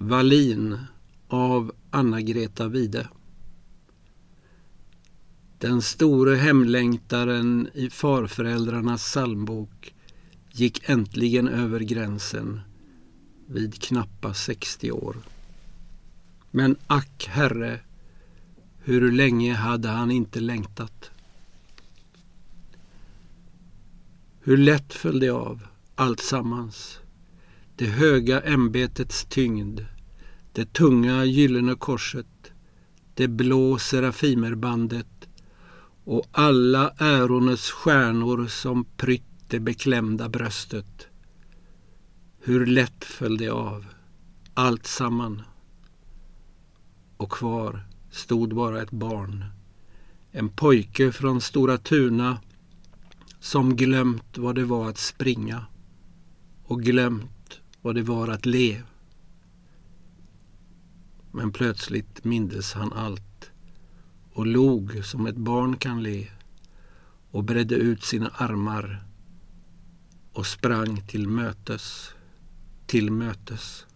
Wallin av Anna-Greta Wide. Den store hemlängtaren i farföräldrarnas psalmbok gick äntligen över gränsen vid knappa 60 år. Men ack, Herre, hur länge hade han inte längtat? Hur lätt föll det av, alltsammans. Det höga ämbetets tyngd, det tunga gyllene korset, det blå serafimerbandet och alla ärones stjärnor som prytt det beklämda bröstet. Hur lätt föll det av, allt samman. Och kvar stod bara ett barn. En pojke från Stora Tuna som glömt vad det var att springa och glömt vad det var att le. Men plötsligt mindes han allt och log som ett barn kan le och bredde ut sina armar och sprang till mötes, till mötes.